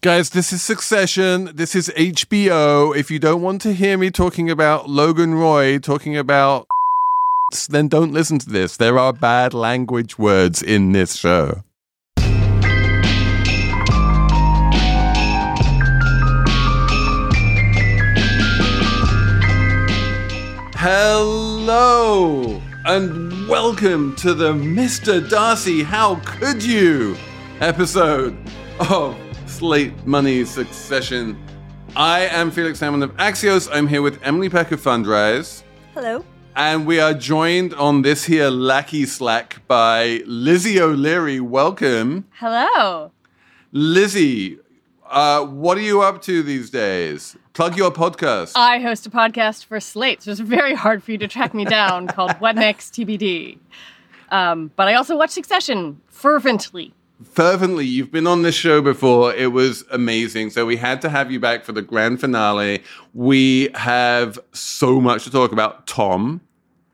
Guys, this is Succession. This is HBO. If you don't want to hear me talking about Logan Roy talking about then don't listen to this. There are bad language words in this show. Hello and welcome to the Mr. Darcy How Could You episode of Slate Money Succession. I am Felix Salmon of Axios. I'm here with Emily Peck of Fundrise. Hello. And we are joined on this here lackey slack by Lizzie O'Leary. Welcome. Hello. Lizzie, uh, what are you up to these days? Plug your podcast. I host a podcast for Slate, so it's very hard for you to track me down called What Next TBD. Um, but I also watch Succession fervently fervently. You've been on this show before. It was amazing. So we had to have you back for the grand finale. We have so much to talk about. Tom,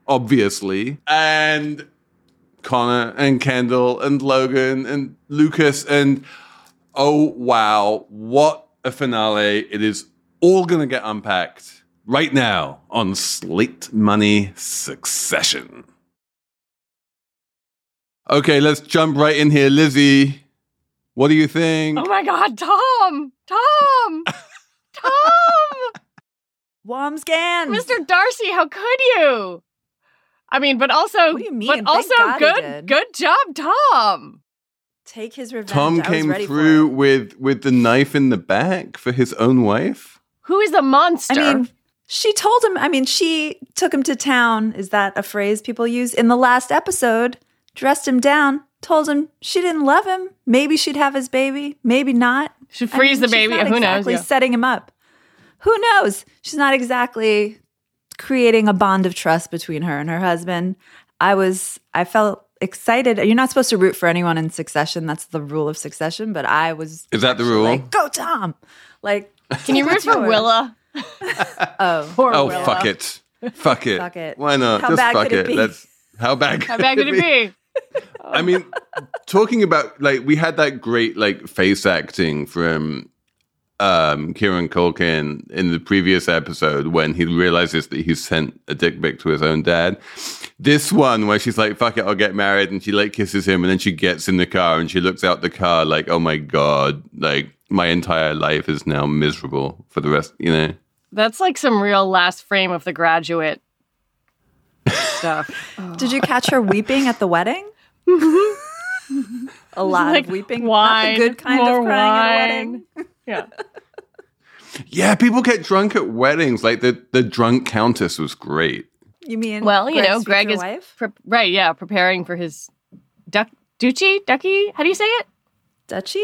obviously, and Connor and Kendall and Logan and Lukas and oh wow, what a finale. It is all going to get unpacked right now on Slate Money Succession. Okay, let's jump right in here. Lizzie, what do you think? Oh my God, Tom! Tom! Tom! Wambsgans! Mr. Darcy, how could you? I mean, but also, what do you mean? but also, God good, good job, Tom. Take his revenge. Tom came through with with the knife in the back for his own wife. Who is a monster? I mean, she told him. I mean, she took him to town. Is that a phrase people use in the last episode? Dressed him down, told him she didn't love him. Maybe she'd have his baby, maybe not. She'd freeze I mean, the baby. Who exactly knows? Yeah. Setting him up. Who knows? She's not exactly creating a bond of trust between her and her husband. I was, I felt excited. You're not supposed to root for anyone in succession. That's the rule of succession. But I was. Is that the rule? Like, go Tom. Like, can you root for Willa? oh, Poor oh, Willa. fuck it, fuck it, fuck it. Why not? How Just fuck it. it. Let's. How bad? How bad could it be? I mean, talking about like we had that great like face acting from um Kieran Culkin in the previous episode when he realizes that he sent a dick pic to his own dad. This one where she's like, fuck it, I'll get married, and she like kisses him, and then she gets in the car and she looks out the car like, oh my god, like my entire life is now miserable for the rest, you know. That's like some real last frame of the graduate stuff. Did you catch her weeping at the wedding? a lot like of weeping. Wine, Not the good kind more of crying wine. at a wedding. Yeah. Yeah, people get drunk at weddings. Like the the drunk countess was great. You mean well, you Greg's know, Greg is wife? pre- right. Yeah, preparing for his duck duchy, ducky. How do you say it? Duchy?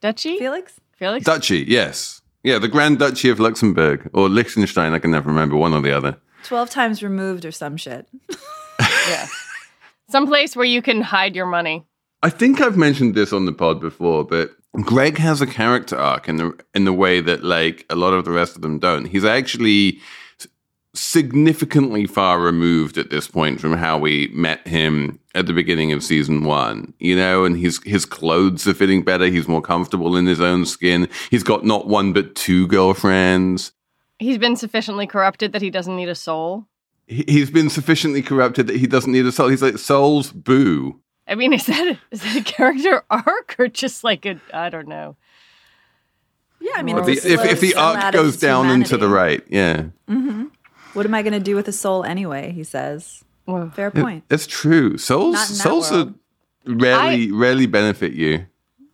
Duchy. Felix? Felix. Duchy, yes. Yeah, the Grand Duchy of Luxembourg or Liechtenstein. I can never remember one or the other. 12 times removed or some shit. yeah. Some place where you can hide your money. I think I've mentioned this on the pod before, but Greg has a character arc in the in the way that like a lot of the rest of them don't. He's actually significantly far removed at this point from how we met him at the beginning of season one, you know, and his his clothes are fitting better. He's more comfortable in his own skin. He's got not one but two girlfriends. He's been sufficiently corrupted that he doesn't need a soul. He- He's been sufficiently corrupted that he doesn't need a soul. He's like souls boo. I mean, is that is that a character arc or just like a I don't know. Yeah, I mean, Or The- if, if the arc out of goes his down into the right, yeah. Mm-hmm. What am I going to do with a soul anyway? He says. Well, Fair point. It's true. Souls Not in that souls are world. rarely rarely benefit you.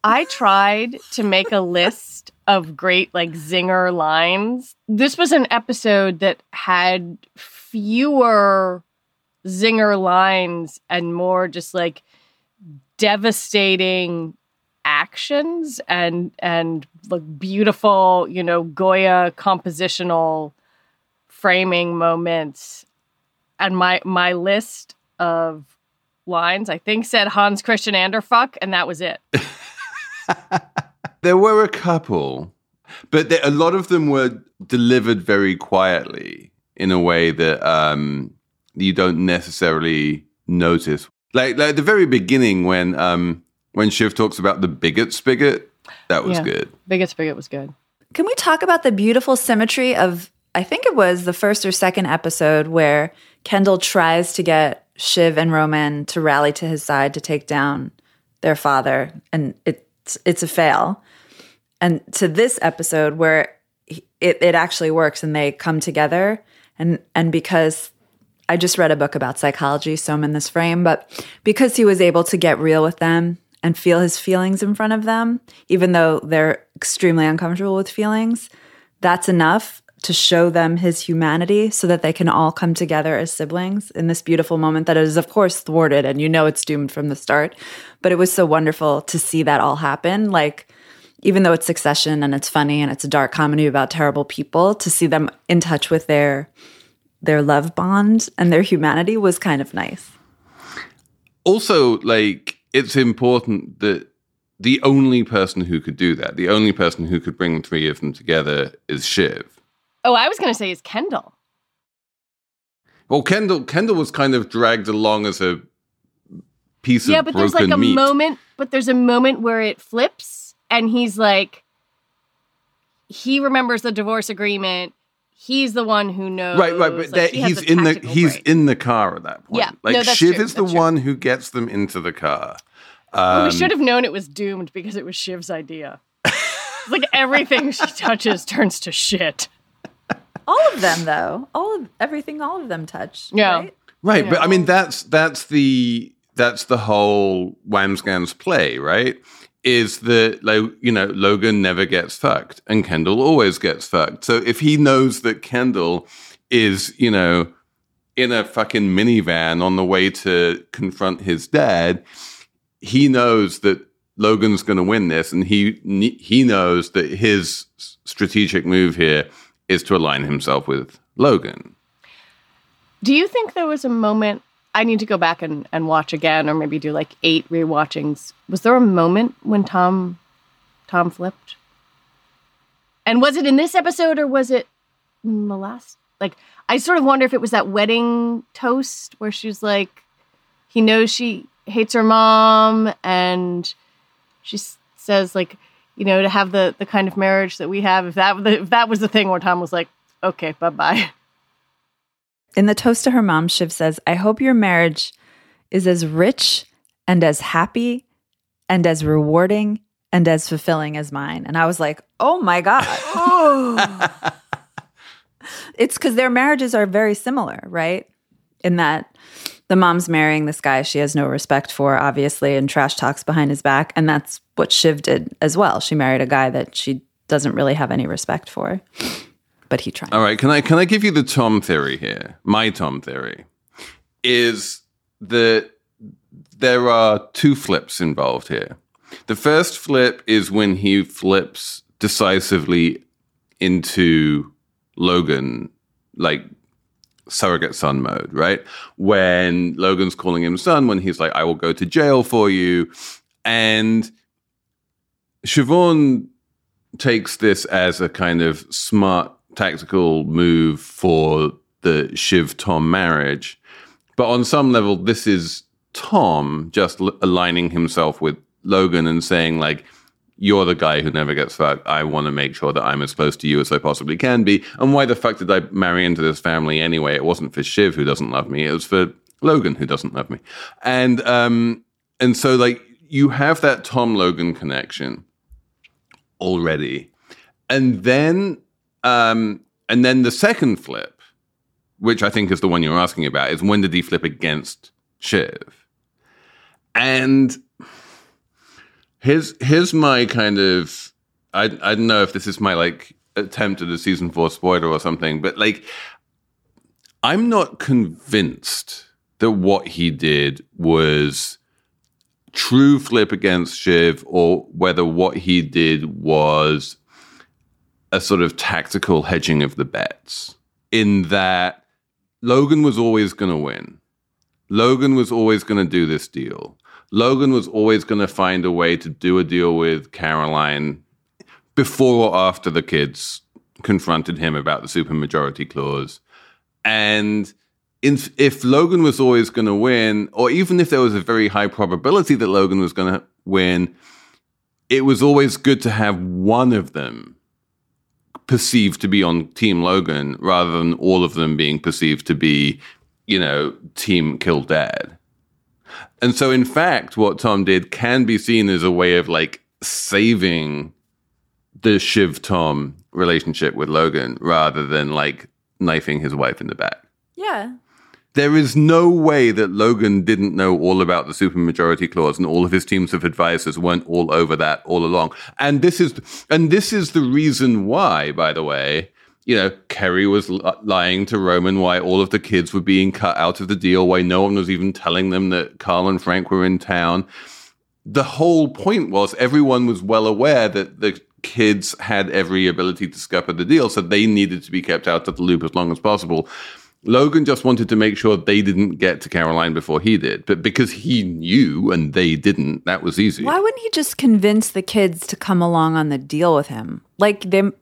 I tried to make a list of great like zinger lines. This was an episode that had fewer zinger lines and more just like devastating actions and and like beautiful, you know, Goya compositional framing moments. And my my list of lines I think said Hans Christian Anderfuck and that was it. There were a couple, but there, a lot of them were delivered very quietly in a way that um, you don't necessarily notice. Like, like at the very beginning when um, when Shiv talks about the bigot spigot That was Yeah. good. Bigot Spigot was good. Can we talk about the beautiful symmetry of I think it was the first or second episode where Kendall tries to get Shiv and Roman to rally to his side to take down their father and it's it's a fail. And to this episode where it, it actually works and they come together and and because I just read a book about psychology, so I'm in this frame, but because he was able to get real with them and feel his feelings in front of them, even though they're extremely uncomfortable with feelings, that's enough to show them his humanity so that they can all come together as siblings in this beautiful moment that is, of course, thwarted and you know it's doomed from the start. But it was so wonderful to see that all happen. Like, even though it's succession and it's funny and it's a dark comedy about terrible people, to see them in touch with their their love bond and their humanity was kind of nice. Also, like, it's important that the only person who could do that, the only person who could bring three of them together is Shiv. Oh, I was going to say is Kendall. Well, Kendall Kendall was kind of dragged along as a piece yeah, of Yeah, but broken there's like a meat. moment, but there's a moment where it flips and he's like, he remembers the divorce agreement. He's the one who knows. Right, right, but like, that he he's in the tactical he's brain. in the car at that point. Yeah, like no, that's Shiv true, is the true. one who gets them into the car. Well, Um, we should have known it was doomed because it was Shiv's idea. Like everything she touches turns to shit. All of them, though, all of everything, all of them touch. Yeah. right? Right, but I mean that's that's the that's the whole Wambsgans play, right? Is that like you know Logan never gets fucked and Kendall always gets fucked. So if he knows that Kendall is you know in a fucking minivan on the way to confront his dad, he knows that Logan's going to win this, and he he knows that his strategic move here is to align himself with Logan. Do you think there was a moment? I need to go back and, and watch again, or maybe do like eight rewatchings. Was there a moment when Tom Tom flipped? And was it in this episode or was it in the last? Like, I sort of wonder if it was that wedding toast where she's like, he knows she hates her mom, and she says like, you know, to have the the kind of marriage that we have. If that if that was the thing where Tom was like, okay, bye bye. In the toast to her mom, Shiv says, I hope your marriage is as rich and as happy and as rewarding and as fulfilling as mine. And I was like, oh my God. it's because their marriages are very similar, right? In that the mom's marrying this guy she has no respect for, obviously, and trash talks behind his back. And that's what Shiv did as well. She married a guy that she doesn't really have any respect for, but he tried. All right, can I can I give you the Tom theory here? My Tom theory is that there are two flips involved here. The first flip is when he flips decisively into Logan, like surrogate son mode, right? When Logan's calling him son, when he's like, I will go to jail for you. And Siobhan takes this as a kind of smart tactical move for the Shiv Tom marriage. But on some level, this is Tom just l- aligning himself with Logan and saying, like, you're the guy who never gets fucked. I want to make sure that I'm as close to you as I possibly can be. And why the fuck did I marry into this family anyway? It wasn't for Shiv who doesn't love me. It was for Logan who doesn't love me. And um and so like you have that Tom Logan connection already. And then um and then the second flip, which I think is the one you're asking about, is when did he flip against Shiv? And here's here's my kind of I I don't know if this is my like attempt at a season four spoiler or something, but like I'm not convinced that what he did was true flip against Shiv or whether what he did was a sort of tactical hedging of the bets in that Logan was always going to win. Logan was always going to do this deal. Logan was always going to find a way to do a deal with Caroline before or after the kids confronted him about the supermajority clause. And in, if Logan was always going to win, or even if there was a very high probability that Logan was going to win, it was always good to have one of them perceived to be on Team Logan rather than all of them being perceived to be, you know, Team Kill Dad. And so, in fact, what Tom did can be seen as a way of like saving the Shiv Tom relationship with Logan rather than like knifing his wife in the back. Yeah. There is no way that Logan didn't know all about the supermajority clause and all of his teams of advisors weren't all over that all along. And this is and this is the reason why, by the way, you know, Kerry was lying to Roman why all of the kids were being cut out of the deal, why no one was even telling them that Carl and Frank were in town. The whole point was everyone was well aware that the kids had every ability to scupper the deal, so they needed to be kept out of the loop as long as possible. Logan just wanted to make sure they didn't get to Caroline before he did. But because he knew and they didn't, that was easy. Why wouldn't he just convince the kids to come along on the deal with him? Like them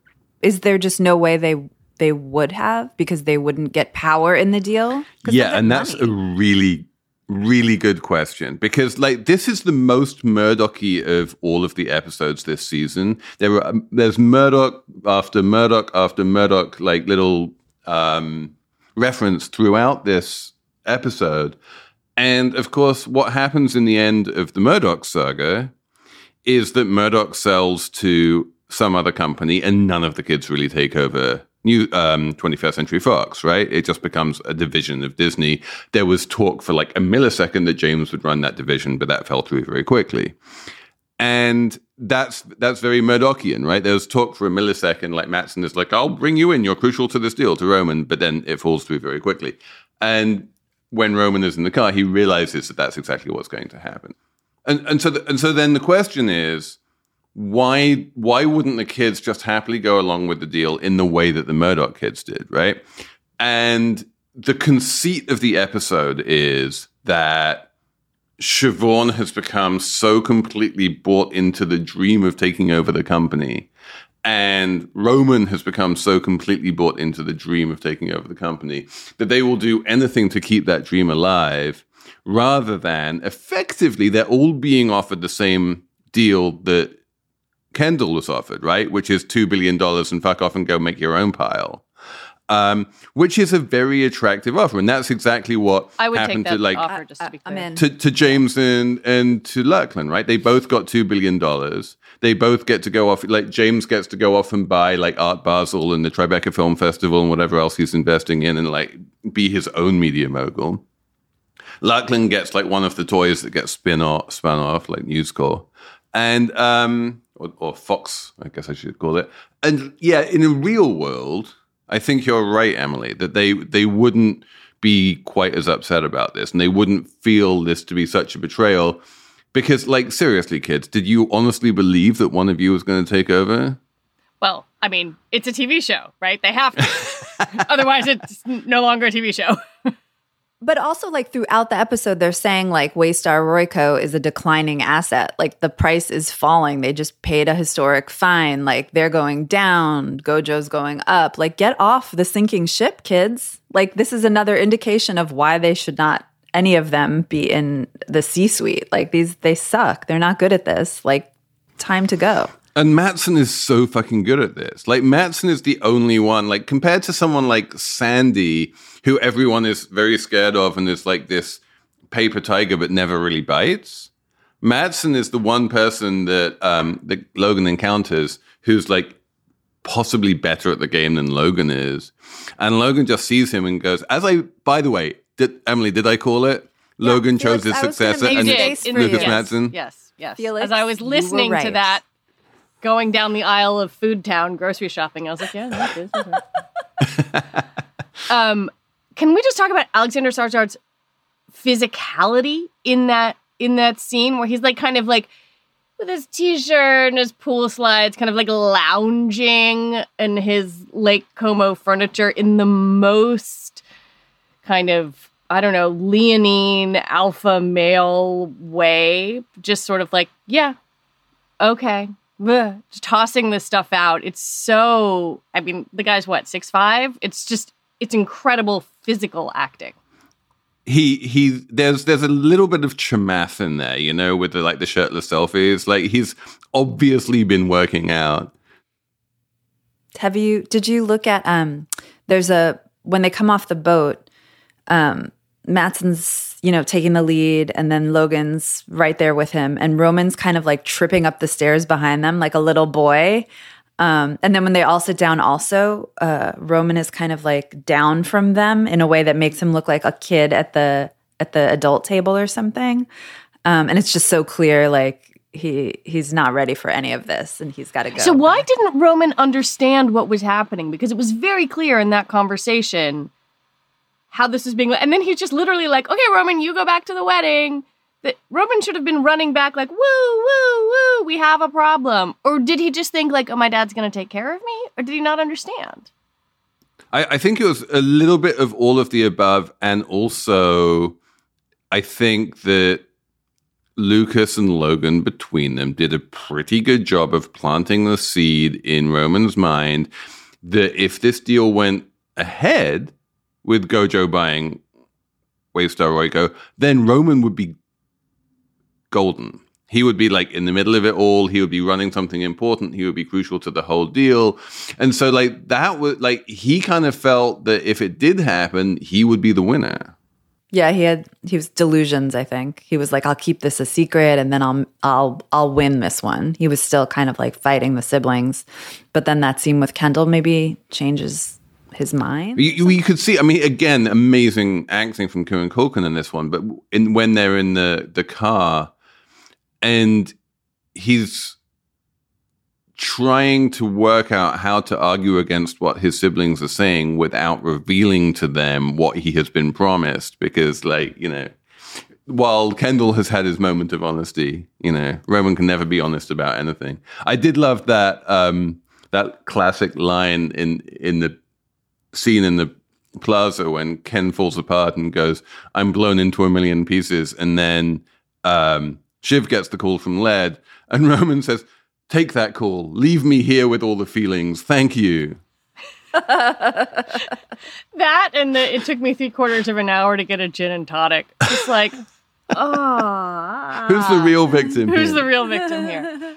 is there just no way they they would have because they wouldn't get power in the deal? Yeah, and that's a really really good question because like this is the most Murdocky of all of the episodes this season. There were um, there's Murdoch after Murdoch after Murdoch like little um reference throughout this episode. And of course, what happens in the end of the Murdoch saga is that Murdoch sells to some other company, and none of the kids really take over new um, 21st Century Fox, right? It just becomes a division of Disney. There was talk for like a millisecond that James would run that division, but that fell through very quickly. And that's that's very Murdochian, right? There's talk for a millisecond, like Matsson is like, "I'll bring you in. You're crucial to this deal," to Roman, but then it falls through very quickly. And when Roman is in the car, he realizes that that's exactly what's going to happen. And and so the, and so then the question is, why why wouldn't the kids just happily go along with the deal in the way that the Murdoch kids did, right? And the conceit of the episode is that Siobhan has become so completely bought into the dream of taking over the company. And Roman has become so completely bought into the dream of taking over the company that they will do anything to keep that dream alive rather than effectively they're all being offered the same deal that Kendall was offered, right? Which is $2 billion and fuck off and go make your own pile um, which is a very attractive offer, and that's exactly what I would happened take that to like offer. Just to be clear, to, to James and and to Lachlan, right? They both got two billion dollars. They both get to go off. Like James gets to go off and buy like Art Basel and the Tribeca Film Festival and whatever else he's investing in, and like be his own media mogul. Lachlan gets like one of the toys that gets spin off, spun off, like News Corp, and um, or, or Fox, I guess I should call it. And yeah, in a real world I think you're right, Emily, that they they wouldn't be quite as upset about this and they wouldn't feel this to be such a betrayal. Because, like, seriously, kids, did you honestly believe that one of you was going to take over? Well, I mean, it's a TV show, right? They have to. Otherwise, it's no longer a TV show. But also, like throughout the episode, they're saying like Waystar Royco is a declining asset. Like the price is falling. They just paid a historic fine. Like they're going down. Gojo's going up. Like get off the sinking ship, kids. Like this is another indication of why they should not any of them be in the C-suite. Like these, they suck. They're not good at this. Like time to go. And Matsson is so fucking good at this. Like Matsson is the only one, like compared to someone like Sandy, who everyone is very scared of and is like this paper tiger but never really bites. Matsson is the one person that um, that Logan encounters who's like possibly better at the game than Logan is. And Logan just sees him and goes, as I by the way, did Emily, did I call it? Yeah, Logan Felix, chose his I was gonna successor and a it's case Lukas you. Matsson. Yes, yes. Felix, As I was you were listening to that, going down the aisle of Food Town grocery shopping, I was like, yeah, that is. okay. um, can we just talk about Alexander Skarsgård's physicality in that in that scene where he's like kind of like with his t-shirt and his pool slides, kind of like lounging in his Lake Como furniture in the most kind of I don't know, leonine alpha male way, just sort of like, yeah, okay, Bleh. tossing this stuff out. It's so, I mean, the guy's what, six five? It's just, it's incredible physical acting. he he there's there's a little bit of chamath in there, you know, with the like the shirtless selfies. Like he's obviously been working out. Have you did you look at um there's a when they come off the boat, um Matsson's, you know, taking the lead and then Logan's right there with him and Roman's kind of like tripping up the stairs behind them like a little boy. Um, and then when they all sit down, also, uh, Roman is kind of like down from them in a way that makes him look like a kid at the at the adult table or something. Um, and it's just so clear, like he he's not ready for any of this, and he's got to go. So why didn't Roman understand what was happening? Because it was very clear in that conversation how this is being. And then he's just literally like, "Okay, Roman, you go back to the wedding." that Roman should have been running back like, woo, woo, woo, we have a problem. Or did he just think like, oh, my dad's going to take care of me? Or did he not understand? I, I think it was a little bit of all of the above. And also, I think that Lukas and Logan between them did a pretty good job of planting the seed in Roman's mind that if this deal went ahead with Gojo buying Waystar Royco, then Roman would be golden. He would be like in the middle of it all. He would be running something important. He would be crucial to the whole deal. And so, like, that was like, he kind of felt that if it did happen, he would be the winner. Yeah, he had he was delusions, I think. He was like, I'll keep this a secret and then I'll I'll I'll win this one. He was still kind of like fighting the siblings. But then that scene with Kendall maybe changes his mind. You, you, could see, I mean, again, amazing acting from Kieran Culkin in this one, but in, when they're in the, the car and he's trying to work out how to argue against what his siblings are saying without revealing to them what he has been promised because like you know while Kendall has had his moment of honesty, you know, Roman can never be honest about anything. I did love that um, that classic line in in the scene in the plaza when Ken falls apart and goes, "I'm blown into a million pieces," and then um, Shiv gets the call from Led, and Roman says, Take that call. Leave me here with all the feelings. Thank you. that and the, it took me three quarters of an hour to get a gin and tonic. Just like, oh. Who's the real victim? Who's here? the real victim here?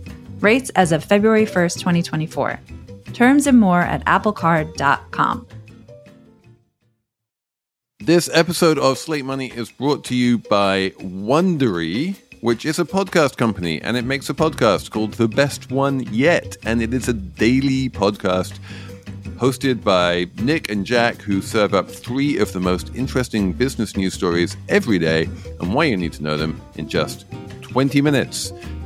Rates as of February 1st, 2024. Terms and more at applecard.com. This episode of Slate Money is brought to you by Wondery, which is a podcast company, and it makes a podcast called The Best One Yet, and it is a daily podcast hosted by Nick and Jack, who serve up three of the most interesting business news stories every day, and why you need to know them in just 20 minutes.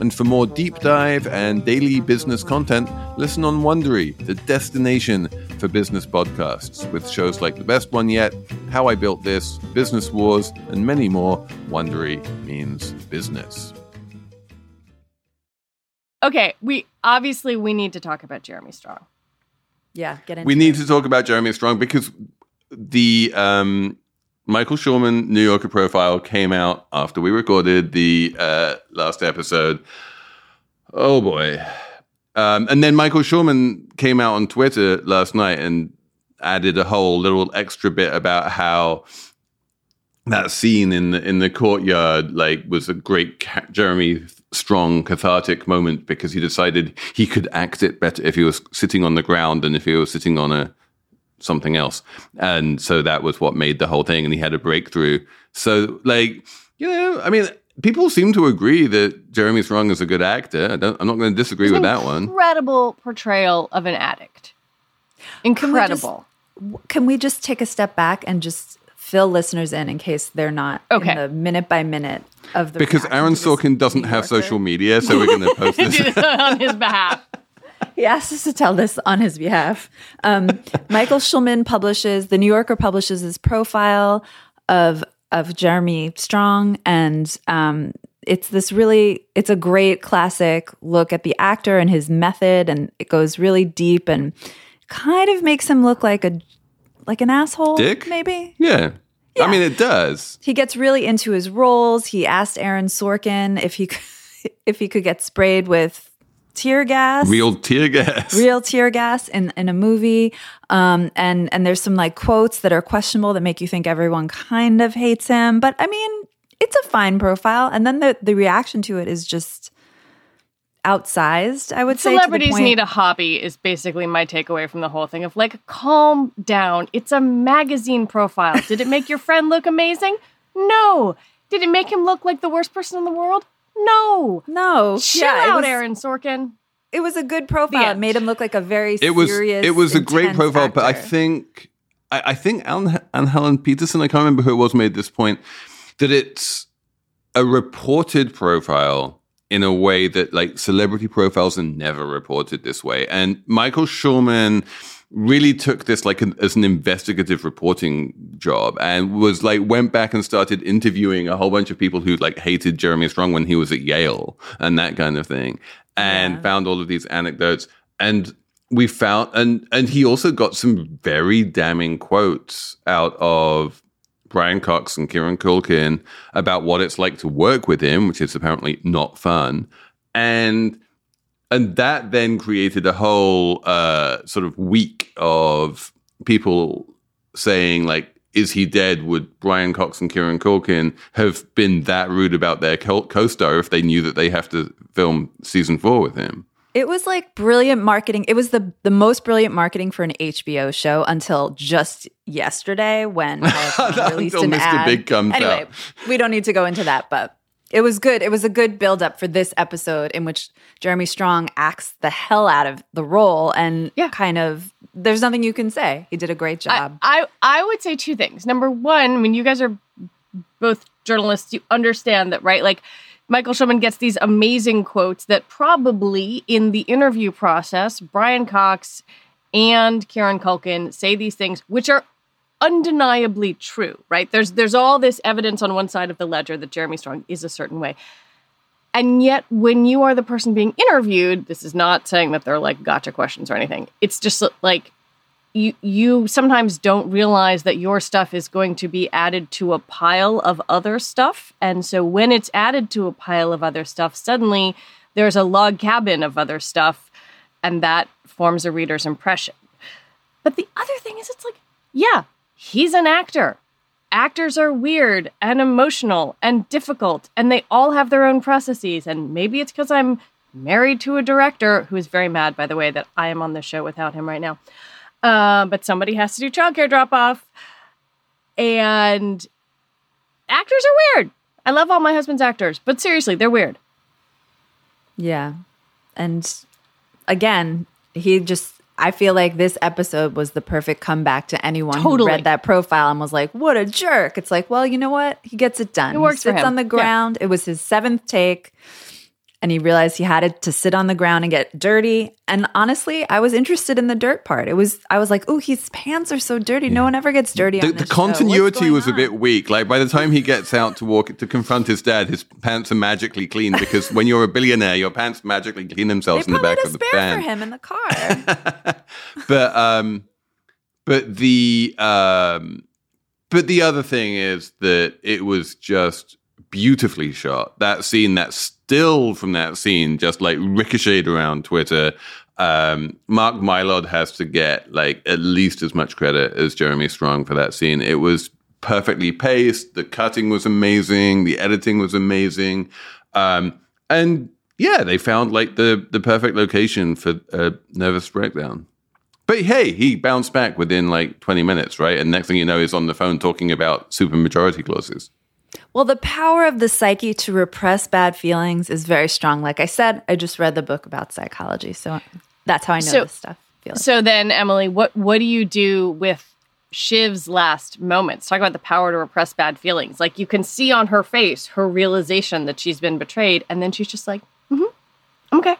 and for more deep dive and daily business content, listen on Wondery, the destination for business podcasts, with shows like The Best One Yet, How I Built This, Business Wars, and many more. Wondery means business. Okay, we obviously we need to talk about Jeremy Strong. Yeah, get into We need it. to talk about Jeremy Strong because the um, Michael Schulman New Yorker profile came out after we recorded the uh, last episode. Oh boy. Um, and then Michael Schulman came out on Twitter last night and added a whole little extra bit about how that scene in the in the courtyard like was a great ca- Jeremy Strong cathartic moment because he decided he could act it better if he was sitting on the ground than if he was sitting on a something else. And so that was what made the whole thing. And he had a breakthrough. So, like, You know, I mean, people seem to agree that Jeremy Strong is a good actor. I don't, I'm not going to disagree with that one. Incredible portrayal of an addict. we just- Incredible. Can we just take a step back and just fill listeners in in case they're not Okay. in the minute by minute of the Because Aaron Sorkin doesn't have social media, so we're going to post this. on his behalf. He asked us to tell this on his behalf. Um, Michael Schulman publishes, The New Yorker publishes his profile of of Jeremy Strong, and um, it's this really, it's a great classic look at the actor and his method, and it goes really deep and kind of makes him look like a like an asshole, Dick? maybe. Yeah. Yeah. I mean, it does. He gets really into his roles. He asked Aaron Sorkin if he could, if he could get sprayed with tear gas Real tear gas. real tear gas in, in a movie um, and and there's some like quotes that are questionable that make you think everyone kind of hates him but i mean it's a fine profile and then the, the reaction to it is just outsized i would say to Celebrities point- need a hobby is basically my takeaway from the whole thing of like calm down. It's a magazine profile. Did it make your friend look amazing? No. Did it make him look like the worst person in the world? No. no Chill yeah, out, was, Aaron Sorkin. it was a good profile The it made him look like a very it was serious it was a great intense profile, but I think I, I think Alan and Helen Peterson, I can't remember who it was, made this point that it's a reported profile in a way that like celebrity profiles are never reported this way. And Michael Schulman really took this like an, as an investigative reporting job and was like went back and started interviewing a whole bunch of people who like hated Jeremy Strong when he was at Yale and that kind of thing and Yeah. found all of these anecdotes and we found and and he also got some very damning quotes out of Brian Cox and Kieran Culkin about what it's like to work with him, which is apparently not fun. And and that then created a whole uh, sort of week of people saying like, "Is he dead?" Would Brian Cox and Kieran Culkin have been that rude about their co- co-star if they knew that they have to film season four with him? It was like brilliant marketing. It was the the most brilliant marketing for an HBO show until just yesterday when Peloton released Until an Mr. ad. Big comes anyway, out. we don't need to go into that, but it was good. It was a good build up for this episode in which Jeremy Strong acts the hell out of the role and Yeah. kind of there's nothing you can say. He did a great job. I I would say two things. Number one, when you guys are both journalists. You understand that, right? Like Michael Schulman gets these amazing quotes that probably in the interview process, Brian Cox and Kieran Culkin say these things, which are undeniably true, right? There's there's all this evidence on one side of the ledger that Jeremy Strong is a certain way. And yet, when you are the person being interviewed, this is not saying that they're like gotcha questions or anything. It's just like you you sometimes don't realize that your stuff is going to be added to a pile of other stuff and so when it's added to a pile of other stuff suddenly there's a log cabin of other stuff and that forms a reader's impression but the other thing is it's like yeah he's an actor actors are weird and emotional and difficult and they all have their own processes and maybe it's because i'm married to a director who is very mad by the way that i am on the show without him right now uh, but somebody has to do childcare drop off. And actors are weird. I love all my husband's actors, but seriously, they're weird. Yeah. And again, he just I feel like this episode was the perfect comeback to anyone Totally. who read that profile and was like, "What a jerk!" It's like, well, you know what? He gets it done. It works he sits on the Yeah. ground. It was his seventh take, and he realized he had it to sit on the ground and get dirty. And honestly, I was interested in the dirt part. It was I was like, "Oh, his pants are so dirty. No one ever gets dirty." The, on the this show. Continuity going was a bit weak. Like by the time he gets out to walk to confront his dad, his pants are magically clean because when you're a billionaire, your pants magically clean They themselves in the probably back had of a the spare van. for him in the car. but um but the um but the other thing is that it was just beautifully shot that scene that still from that scene just like ricocheted around twitter. Um mark mylod has to get like at least as much credit as jeremy strong for that scene. It was perfectly paced. The cutting was amazing. The editing was amazing. Um and yeah they found like the the perfect location for a nervous breakdown. But hey, he bounced back within like 20 minutes, right? And next thing you know, he's on the phone talking about supermajority clauses. Well, the power of the psyche to repress bad feelings is very strong. Like I said, I just read the book about psychology, so that's how I know So- this stuff. Felix. So then, Emily, what what do you do with Shiv's last moments? Talk about the power to repress bad feelings. Like you can see on her face her realization that she's been betrayed, and then she's just like, mm-hmm, I'm okay.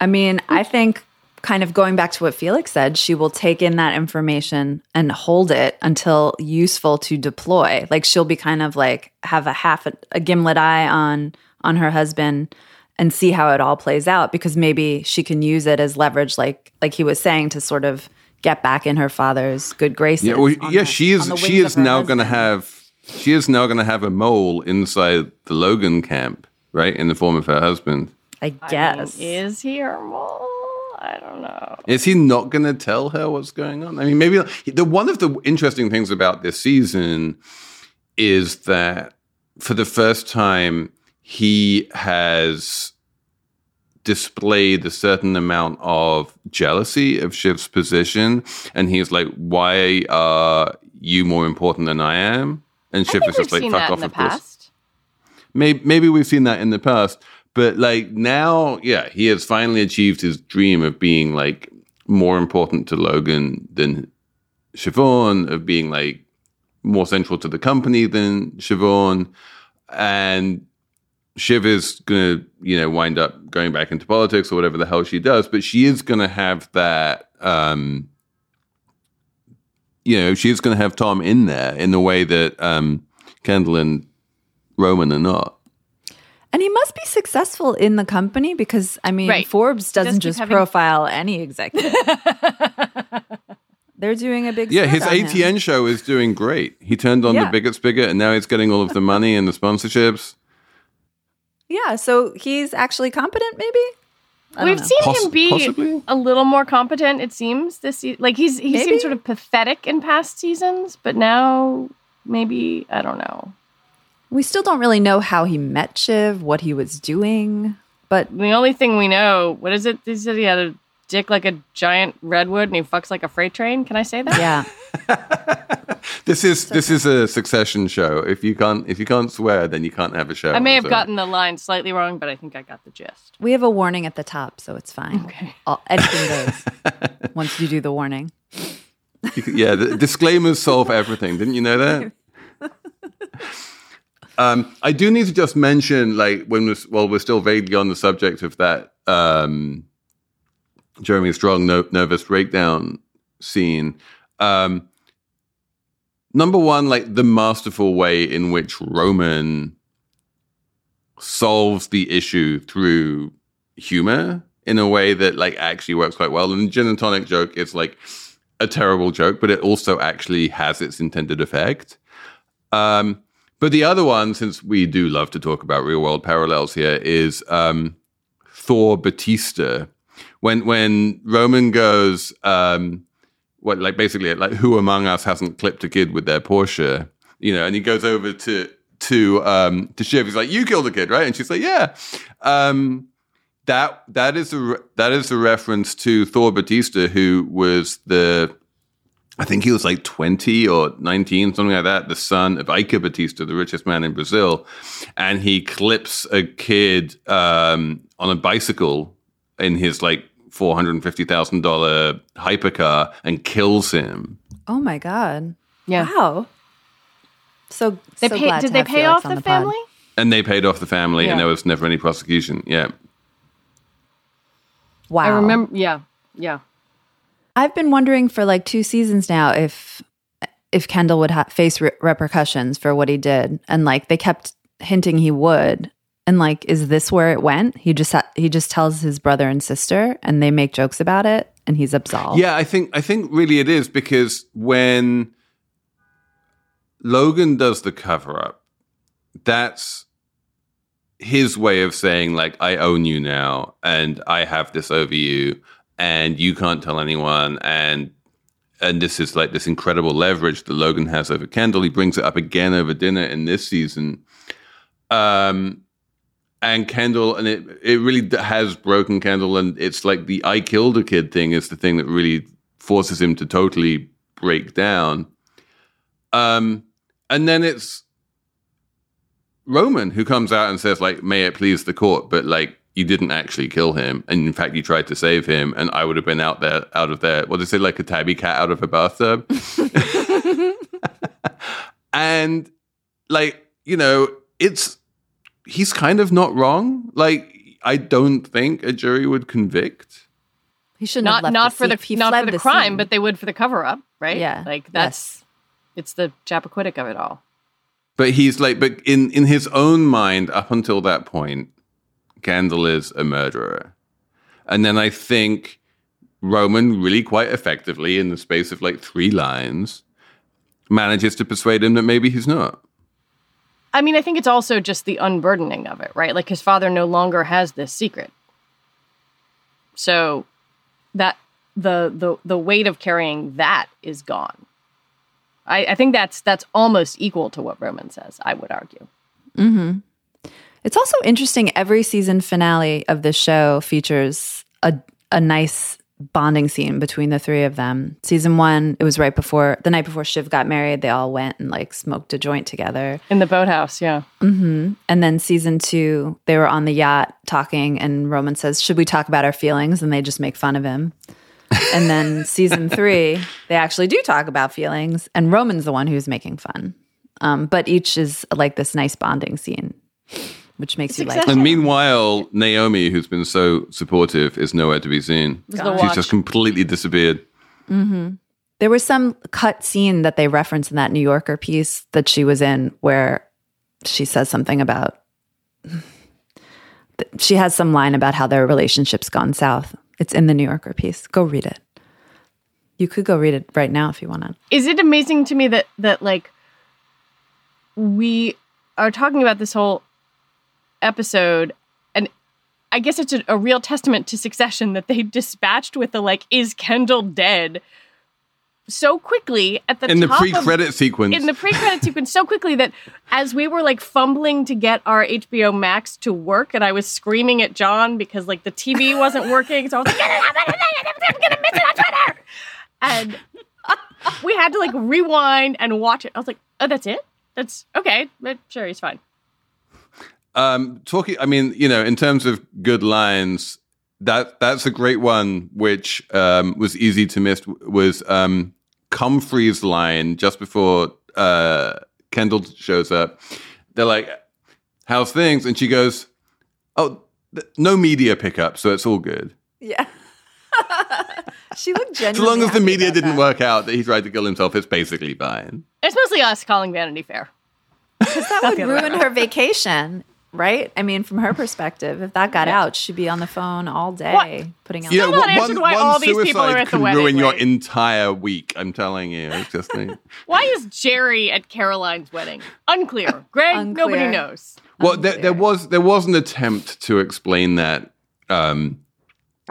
I mean, I think kind of going back to what Felix said, she will take in that information and hold it until useful to deploy. Like she'll be kind of like have a half a, a gimlet eye on on her husband and see how it all plays out because maybe she can use it as leverage like like he was saying to sort of get back in her father's good graces. Yeah, well, yeah, the- she is. She is now going to have. She is now going to have a mole inside the Logan camp, right, in the form of her husband. I I mean, guess. is he her mole? I don't know. Is he not going to tell her what's going on? I mean, maybe the one of the interesting things about this season is that for the first time he has displayed a certain amount of jealousy of Shiv's position, and he's like, "Why are you more important than I am?" And Shiv is just like, "Fuck off!" in the of course. past. Maybe, maybe we've seen that in the past, but like now, yeah, he has finally achieved his dream of being like more important to Logan than Siobhan, of being like more central to the company than Siobhan. And Shiv is to, you know, wind up going back into politics or whatever the hell she does, but she is to have that, um, you know, she's going to have Tom in there in the way that um, Kendall and Roman are not. And he must be successful in the company because I mean Right. Forbes doesn't keep just having- profile any executive. They're doing a big Yeah, his on him. ATN show is doing great. He turned on Yeah. the bigot spigot, and now he's getting all of the money and the sponsorships. Yeah, so he's actually competent, maybe. I We've seen Poss- him be possibly? a little more competent. It seems this se- like he's he Maybe. seemed sort of pathetic in past seasons, but now maybe I don't know. We still don't really know how he met Shiv, what he was doing, but The only thing we know, what is it? He said he had a dick like a giant redwood and he fucks like a freight train. Can I say that? yeah. This is this is a succession show. If you can't if you can't swear, then you can't have a show. I may have So- gotten the line slightly wrong, but I think I got the gist. We have a warning at the top, so it's fine. Okay. All, anything goes once you do the warning. You yeah, the disclaimers solve everything. Didn't you know that? um, I do need to just mention, like, when we're, while we're still vaguely on the subject of that um, Jeremy Strong no- nervous breakdown scene. Um, number one, like the masterful way in which Roman solves the issue through humor in a way that like actually works quite well. And the gin and tonic joke is like a terrible joke, but it also actually has its intended effect. Um, but the other one, since we do love to talk about real world parallels here, is um, Thor Batista. When when Roman goes, um, what like basically like who among us hasn't clipped a kid with their Porsche, you know, and he goes over to to um, to Shiv. He's like, "You killed a kid, right?" And she's like, "Yeah." Um, that that is a re- that is a reference to Thor Batista, who was the I think he was like 20 or 19, something like that, the son of Eike Batista, the richest man in Brazil. And he clips a kid um, on a bicycle in his like $450,000 hypercar and kills him. Oh my god! Yeah. Wow. So They so pay, did they pay Felix off on the, family? And they paid off the family Yeah. and there was never any prosecution. Yeah. Wow. I remember. Yeah. Yeah. I've been wondering for like two seasons now if if Kendall would ha- face re- repercussions for what he did, and like they kept hinting he would. And like, is this where it went? He just ha- he just tells his brother and sister, and they make jokes about it, and he's absolved. Yeah, I think I think really it is because when Logan does the cover up, that's his way of saying like I own you now and I have this over you and you can't tell anyone and and this is like this incredible leverage that Logan has over Kendall. He brings it up again over dinner in this season. Um and Kendall, and it it really has broken Kendall, and it's like the "I killed a kid" thing is the thing that really forces him to totally break down. Um, and then it's Roman, who comes out and says, like, may it please the court, but like you didn't actually kill him, and in fact you tried to save him, and I would have been out there, out of there. What did they say, like a tabby cat out of a bathtub? and like you know, it's he's kind of not wrong. Like I don't think a jury would convict. He shouldn't not have left not the for the. He not for the, crime, scene. but they would for the cover up, right? Yeah. like that's it's the Chappaquiddick of it all. But he's like, but in in his own mind, up until that point, Gandalf is a murderer, and then I think Roman really quite effectively, in the space of like three lines, manages to persuade him that maybe he's not. I mean, I think it's also just the unburdening of it, right? Like his father no longer has this secret. So that the the the weight of carrying that is gone. I, I think that's that's almost equal to what Roman says, I would argue. Mm-hmm. It's also interesting. Every season finale of this show features a a nice bonding scene between the three of them. Season one, it was right before the night before Shiv got married. They all went and like smoked a joint together. In the boathouse, yeah. And then season two, they were on the yacht talking, and Roman says, "Should we talk about our feelings?" And they just make fun of him. and then season three, they actually do talk about feelings, and Roman's the one who's making fun. Um, but each is like this nice bonding scene, which makes you like. And meanwhile, Naomi, who's been so supportive, is nowhere to be seen. This She's just completely disappeared. Mm-hmm. There was some cut scene that they referenced in that New Yorker piece that she was in where she says something about. She has some line about how their relationship's gone south. It's in the New Yorker piece. Go read it. You could go read it right now if you want to. is it amazing to me that that like we are talking about this whole episode and i guess it's a, a real testament to succession that they dispatched with the like is kendall dead so quickly at the In the top of- pre-credit sequence, in the pre-credit sequence so quickly that as we were like fumbling to get our HBO Max to work, and I was screaming at John because like the TV wasn't working, so I was like, "Get it up, get it up, I'm gonna miss it on Twitter," and we had to like rewind and watch it. I was like, "Oh, that's it? That's okay, but sure, he's fine." Um talking i mean you know in terms of good lines that that's a great one which um was easy to miss was um comfrey's line just before uh kendall shows up they're like how's things and she goes oh th- no media pickup so it's all good Yeah. she looked as long as the media didn't that. work out that he tried to kill himself it's basically fine It's mostly us calling Vanity Fair. that would the other way ruin her vacation, right? I mean, from her perspective, if that got Yeah. out, she'd be on the phone all day What? putting out. you know, Still not one, why one all these people are suicide at the can wedding, ruin your entire week. I'm telling you, it's just like, Why is Gerri at Caroline's wedding? Unclear. Greg, nobody knows. Well, there, there was there was an attempt to explain that um,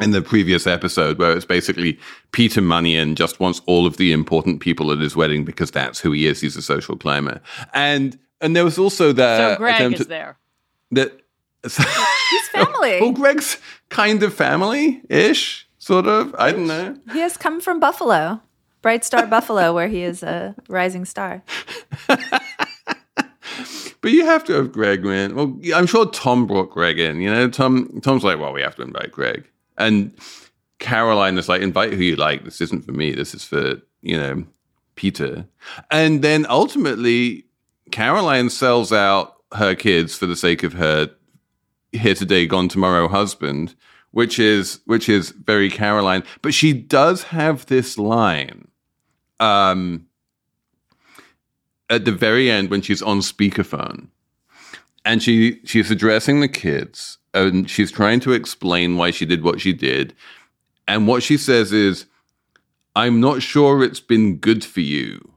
in the previous episode, where it's basically Peter Munion just wants all of the important people at his wedding because that's who he is. He's a social climber, and and there was also that So Greg attempt is to- there. That. He's family. well, Greg's kind of family ish, sort of. I don't know. He has come from Buffalo, Bright Star Buffalo, where he is a rising star. But you have to have Greg in. Well, I'm sure Tom brought Greg in. You know, Tom. Tom's like, well, we have to invite Greg, and Caroline is like, invite who you like. This isn't for me. This is for you know Peter. And then ultimately, Caroline sells out her kids for the sake of her here today, gone tomorrow husband, which is which is very Caroline. But she does have this line. Um, at the very end when she's on speakerphone and she she's addressing the kids and she's trying to explain why she did what she did and what she says is i'm not sure it's been good for you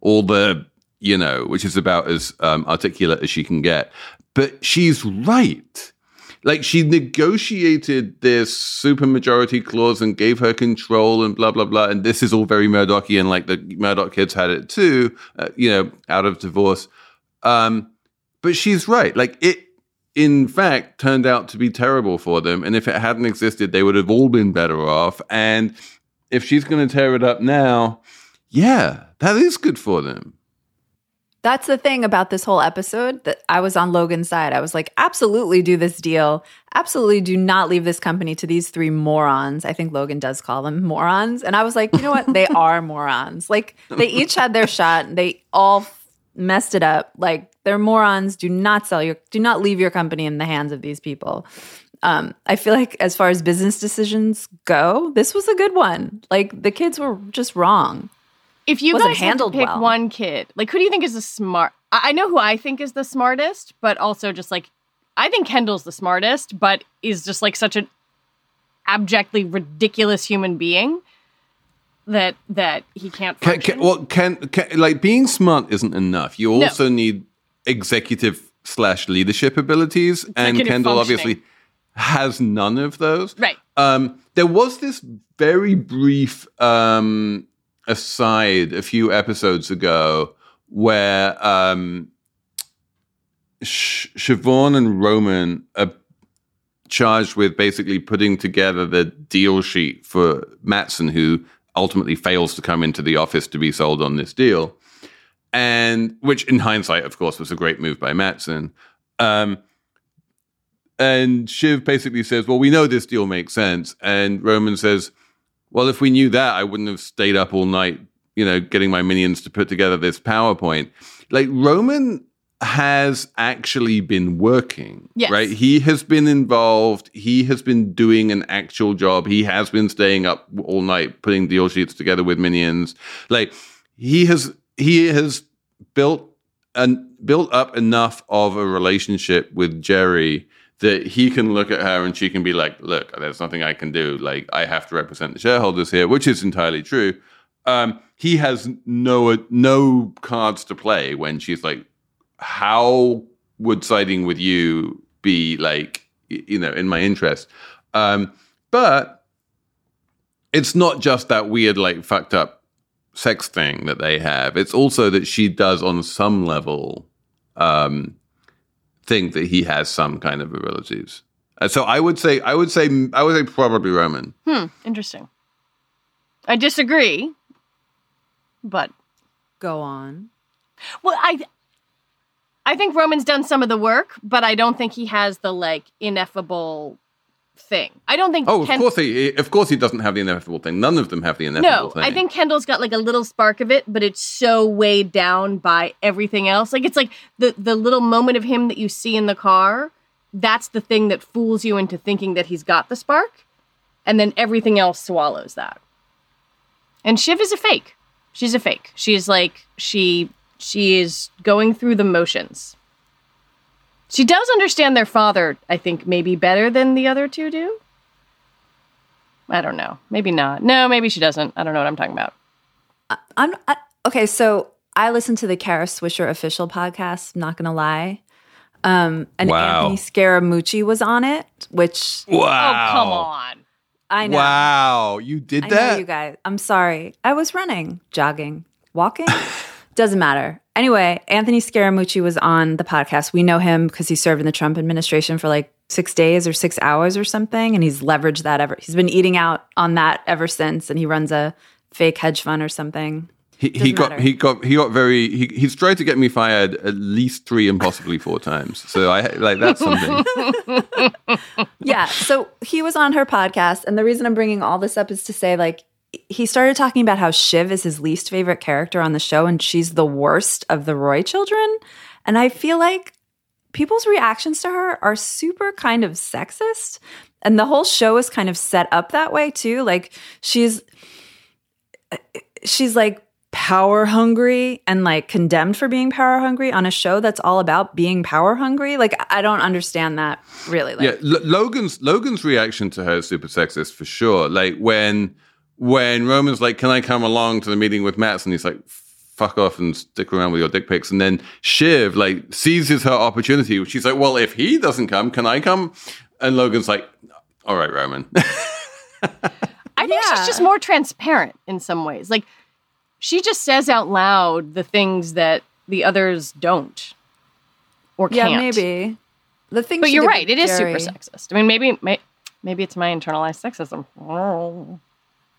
all the you know which is about as um, articulate as she can get. But she's right. Like she negotiated this supermajority clause and gave her control and blah blah blah. And this is all very murdochian like the murdoch kids had it too uh, you know out of divorce. Um but she's right. Like it in fact turned out to be terrible for them. And if it hadn't existed they would have all been better off. And if she's going to tear it up now yeah that is good for them That's the thing about this whole episode that I was on Logan's side. I was like, absolutely do this deal. Absolutely do not leave this company to these three morons. I think Logan does call them morons. And I was like, you know what? They are morons. Like they each had their shot. They all messed it up. Like they're morons. Do not sell your do not leave your company in the hands of these people. Um, I feel like as far as business decisions go, this was a good one. Like the kids were just wrong. If you Wasn't guys had to pick well. one kid, like who do you think is the smart? I I know who I think is the smartest, but also just like I think Kendall's the smartest, but is just like such an abjectly ridiculous human being that that he can't Can, function. can, well, can, can like being smart isn't enough. You No. also need executive slash leadership abilities, and Kendall obviously has none of those. right. Um, there was this very brief um, aside a few episodes ago where um, Sh- Siobhan and Roman are charged with basically putting together the deal sheet for Matsson, who ultimately fails to come into the office to be sold on this deal. And which, in hindsight, of course, was a great move by Matsson. Um, and Shiv basically says, Well, we know this deal makes sense. And Roman says, Well, if we knew that, I wouldn't have stayed up all night, you know, getting my minions to put together this PowerPoint. Like, Roman has actually been working, Yes. right? He has been involved. He has been doing an actual job. He has been staying up all night putting deal sheets together with minions. Like, he has he has built and built up enough of a relationship with Gerri that he can look at her and she can be like, "Look, there's nothing I can do. Like, I have to represent the shareholders here," which is entirely true. Um, he has no no cards to play when she's like, "How would siding with you be like, you know, in my interest?" Um, but it's not just that weird, like, fucked up sex thing that they have. It's also that she does, on some level, um, think that he has some kind of abilities. Uh, so I would say, I would say, I would say probably Roman. Hmm. Interesting. I disagree, but Go on. well, I I think Roman's done some of the work, but I don't think he has the like ineffable thing. I don't think. Oh, of course he, of course he doesn't have the inevitable thing. None of them have the inevitable No, thing. I think Kendall's got like a little spark of it, but it's so weighed down by everything else. Like it's like the the little moment of him that you see in the car. That's the thing that fools you into thinking that he's got the spark, and then everything else swallows that. And Shiv is a fake. She's a fake. She's like she she is going through the motions. She does understand their father, I think, maybe better than the other two do. I don't know. Maybe not. No, maybe she doesn't. I don't know what I'm talking about. I'm I, okay. So I listened to the Kara Swisher official podcast. I'm Not gonna lie, um, and Wow. Anthony Scaramucci was on it, which Wow. Oh, come on. I know. Wow, you did I know that. you guys. I'm sorry. I was running, jogging, walking. Doesn't matter. Anyway, Anthony Scaramucci was on the podcast. We know him because he served in the Trump administration for like six days or six hours or something, and he's leveraged that ever. He's been eating out on that ever since, and he runs a fake hedge fund or something. he, he got matter. he got he got very he, he's tried to get me fired at least three and possibly four times. So I like that's something. yeah. So he was on her podcast. And the reason I'm bringing all this up is to say, like, he started talking about how Shiv is his least favorite character on the show and she's the worst of the Roy children. And I feel like people's reactions to her are super kind of sexist. And the whole show is kind of set up that way too. Like, she's, she's like, power hungry and like condemned for being power hungry on a show that's all about being power hungry like i don't understand that really like yeah, L- Logan's Logan's reaction to her is super sexist for sure. Like when when Roman's like, "Can I come along to the meeting with Matt?" and he's like, "Fuck off and stick around with your dick pics." And then Shiv like seizes her opportunity. She's like, "Well, if he doesn't come, can I come?" And Logan's like, "All right, Roman." I think Yeah. she's just more transparent in some ways. Like she just says out loud the things that the others don't or Yeah, can't. Yeah, maybe. The thing, But she you're did right. with It is Gerri- super sexist. I mean, maybe may, maybe it's my internalized sexism.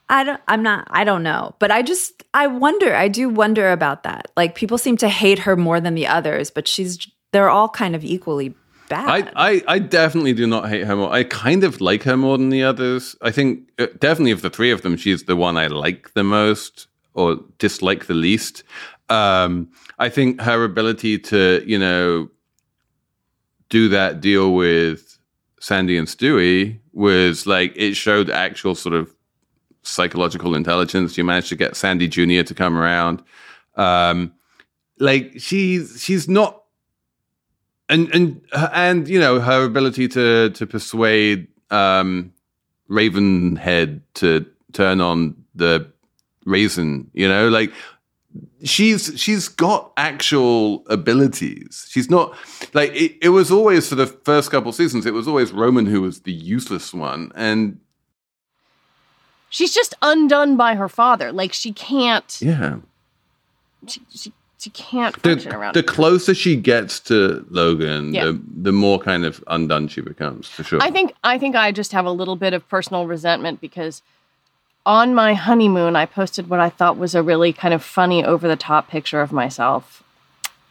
I don't I'm not I don't know. But I just I wonder, I do wonder about that. Like people seem to hate her more than the others, but she's they're all kind of equally bad. I, I, I definitely do not hate her more. I kind of like her more than the others. I think uh, definitely of the three of them, she's the one I like the most or dislike the least. Um, I think her ability to, you know, do that deal with Sandy and Stewie was like it showed actual sort of psychological intelligence. You managed to get Sandy Jr. to come around. Um, like she's she's not and and and you know her ability to to persuade um Ravenhead to turn on the raisin, you know, like she's she's got actual abilities. She's not like it, it was always for the first couple seasons. It was always Roman who was the useless one, and she's just undone by her father. Like she can't. Yeah. She, she, she can't function the, around. The closer she gets to Logan, Yeah. the the more kind of undone she becomes, for sure. I think I think I just have a little bit of personal resentment because on my honeymoon I posted what I thought was a really kind of funny over the top picture of myself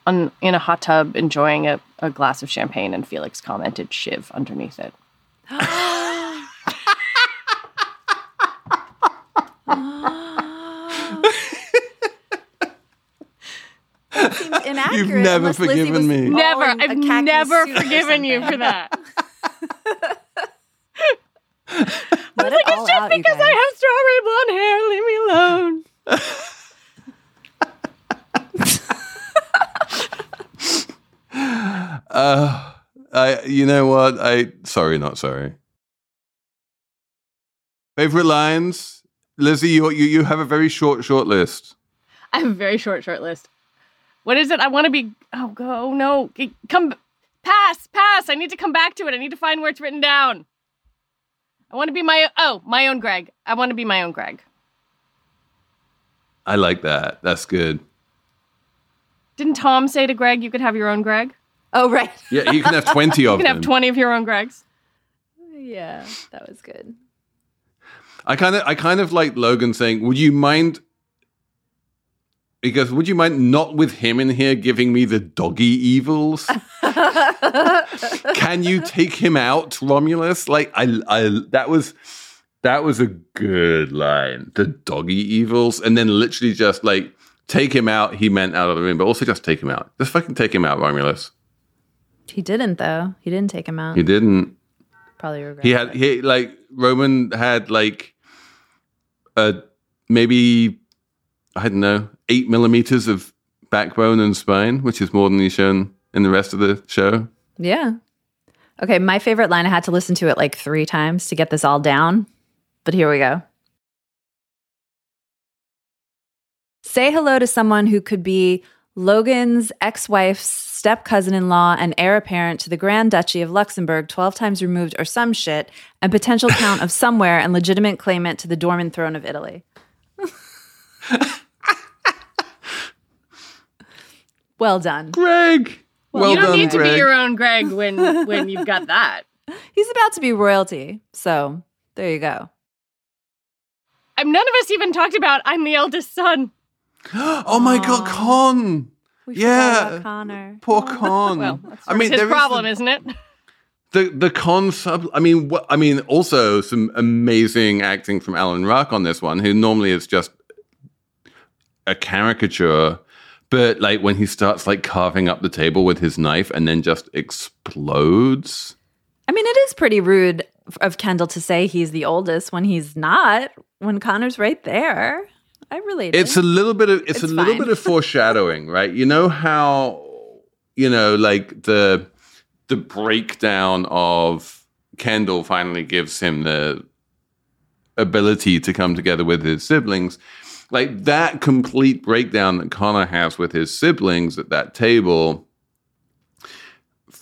on in a hot tub enjoying a, a glass of champagne and Felix commented Shiv underneath it. Seems inaccurate. You've never forgiven me. Never a I've never forgiven you for that. Let it Like it's just out, because. I have strawberry blonde hair, leave me alone. Uh, I, you know what? I sorry, not sorry. Favorite lines, Lizzie. You you you have a very short short list. I have a very short, short list. What is it? I want to be. Oh, go. Oh, no. Come. Pass. Pass. I need to come back to it. I need to find where it's written down. I want to be my. Oh, my own Greg. I want to be my own Greg. I like that. That's good. Didn't Tom say to Greg, you could have your own Greg? Oh right. Yeah, you can have twenty of. You can them. have 20 of your own Gregs. Yeah, that was good. I kind of I kind of like Logan saying, "Would you mind?" Because would you mind not with him in here giving me the doggy evils? Can you take him out, Romulus? Like I, I that was that was a good line. The doggy evils, and then literally just like take him out. He meant out of the room, but also just take him out. Just fucking take him out, Romulus. He didn't though. He didn't take him out. He didn't. Probably regret. He had he like Roman had like a maybe I don't know eight millimeters of backbone and spine, which is more than he's shown in the rest of the show. Yeah. Okay, my favorite line. I had to listen to it like three times to get this all down, but here we go. Say hello to someone who could be Logan's ex wife's step cousin in law and heir apparent to the Grand Duchy of Luxembourg, 12 times removed or some shit, and potential count of somewhere and legitimate claimant to the dormant throne of Italy. well done. Greg, well you don't done, need to Greg. be your own Greg when when you've got that. He's about to be royalty. So there you go. I'm, none of us even talked about I'm the eldest son. oh my god, Aw. Con. We Yeah. forgot Connor. Poor Con. Well, that's I mean, his there is problem, the- isn't it? the the con sub i mean what i mean also some amazing acting from alan ruck on this one who normally is just a caricature but like when he starts like carving up the table with his knife and then just explodes I mean, it is pretty rude of Kendall to say he's the oldest when he's not, when Connor's right there. I related. it's a little bit of it's, It's a little fine. bit of foreshadowing right you know how you know like the the breakdown of kendall finally gives him the ability to come together with his siblings like that complete breakdown that connor has with his siblings at that table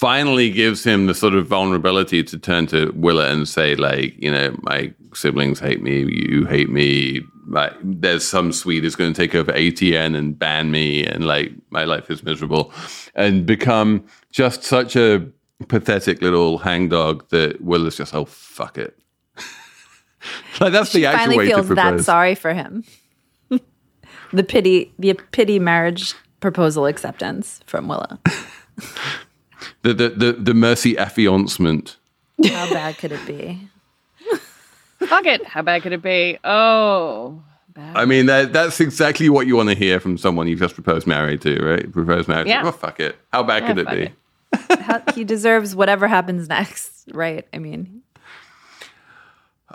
finally gives him the sort of vulnerability to turn to Willa and say, like, you know, my siblings hate me, you hate me. Like, there's some Swede who's going to take over ATN and ban me, and like, my life is miserable, and become just such a pathetic little hangdog that Willa's just, oh, fuck it. like that's the actual Finally way feels to that sorry for him. the pity, the pity marriage proposal acceptance from Willa. The, the the the mercy affiancement. How bad could it be? Fuck it. How bad could it be? Oh, bad. I mean, that, that's exactly what you want to hear from someone you've just proposed married to, right? Proposed marriage. Yeah. Oh, fuck it. How bad could it be? it. How, he deserves whatever happens next, right? I mean,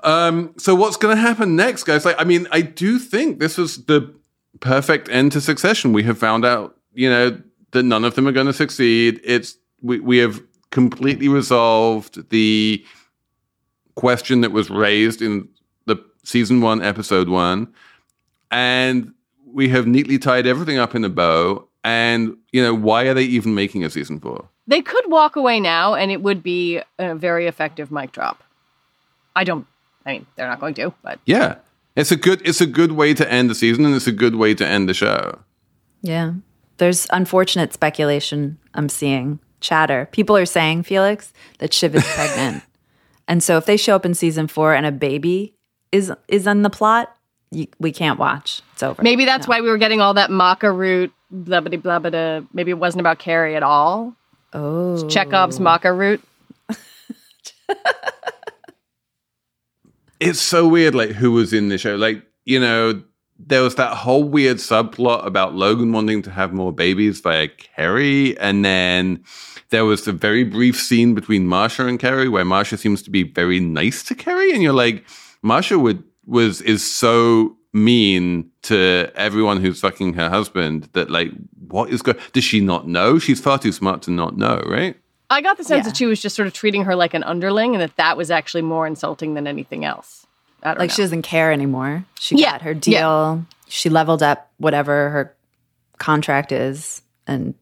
Um, so what's going to happen next, guys? Like, I mean, I do think this was the perfect end to Succession. We have found out, you know, that none of them are going to succeed. It's we we have completely resolved the question that was raised in the season one, episode one, and we have neatly tied everything up in a bow. And you know, why are they even making a season four? They could walk away now, and it would be a very effective mic drop. I don't. I mean, they're not going to, but Yeah, it's a good it's a good way to end the season, and it's a good way to end the show. yeah. There's unfortunate speculation I'm seeing chatter. People are saying, Felix, that Shiv is pregnant. and so if they show up in season four and a baby is is in the plot, you, we can't watch. It's over. maybe that's why we were getting all that maca root, blah blah blah blah. Maybe it wasn't about Carrie at all. Oh. it's Chekhov's maca root. it's so weird like who was in the show like you know there was that whole weird subplot about logan wanting to have more babies via Carrie, and then there was a very brief scene between marsha and Carrie where marsha seems to be very nice to Carrie, and you're like marsha would was is so mean to everyone who's fucking her husband that like what is going does she not know she's far too smart to not know right I got the sense Yeah. that she was just sort of treating her like an underling, and that that was actually more insulting than anything else. I don't Like know. she doesn't care anymore. She Yeah, got her deal. She leveled up whatever her contract is and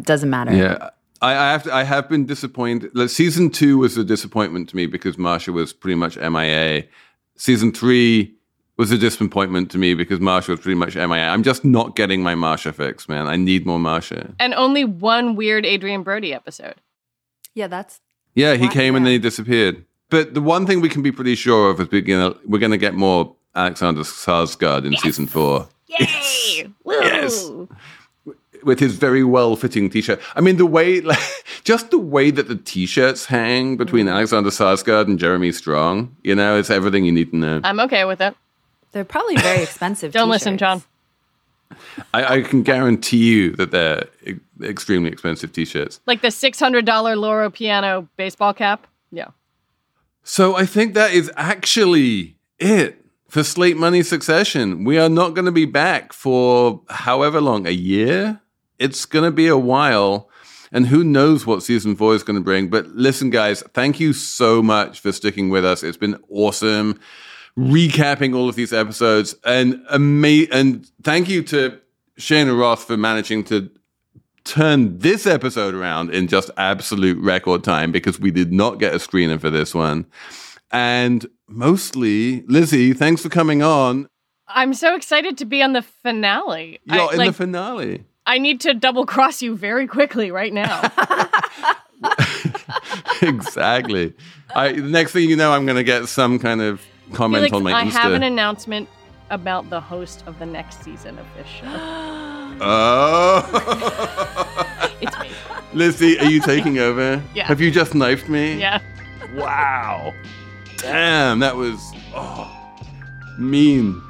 doesn't matter. Yeah, I, I have to, I have been disappointed. Like, season two was a disappointment to me because Marsha was pretty much MIA. Season three was a disappointment to me because Marsha was pretty much MIA. I'm just not getting my Marsha fix, man. I need more Marsha. and only one weird Adrien Brody episode. Yeah, that's Yeah, he Why- came and then he disappeared. But the one thing we can be pretty sure of is we're gonna we're gonna get more Alexander Skarsgård in season four. Yay! Woo! Yes. with his very well fitting t shirt. I mean, the way, like, just the way that the t shirts hang between Mm. Alexander Skarsgård and Jeremy Strong, you know, it's everything you need to know. I'm okay with it. they're probably very expensive. Don't listen, t-shirts. John. I, I can guarantee you that they're e- extremely expensive t shirts. Like the $600 Loro Piana baseball cap. Yeah. So I think that is actually it for Slate Money Succession. We are not going to be back for however long, a year? It's going to be a while. And who knows what season four is going to bring. But listen, guys, thank you so much for sticking with us. It's been awesome recapping all of these episodes. And, ama- and thank you to Cheyna Roth for managing to turn this episode around in just absolute record time because we did not get a screener for this one. And mostly, Lizzie, thanks for coming on. I'm so excited to be on the finale. I, You're in like, the finale. I need to double cross you very quickly right now. exactly. I, the next thing you know, I'm going to get some kind of comment Felix, on my I Insta. have an announcement about the host of the next season of this show. oh, It's me. Lizzie, are you taking over? Yeah. Have you just knifed me? Yeah. Wow. Damn, that was oh, mean.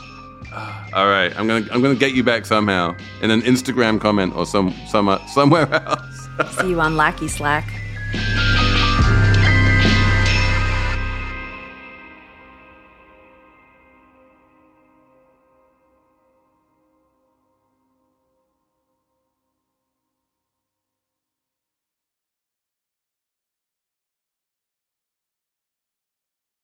Ah, All right, I'm gonna I'm gonna get you back somehow in an Instagram comment or some some somewhere else. See you on Lackey Slack.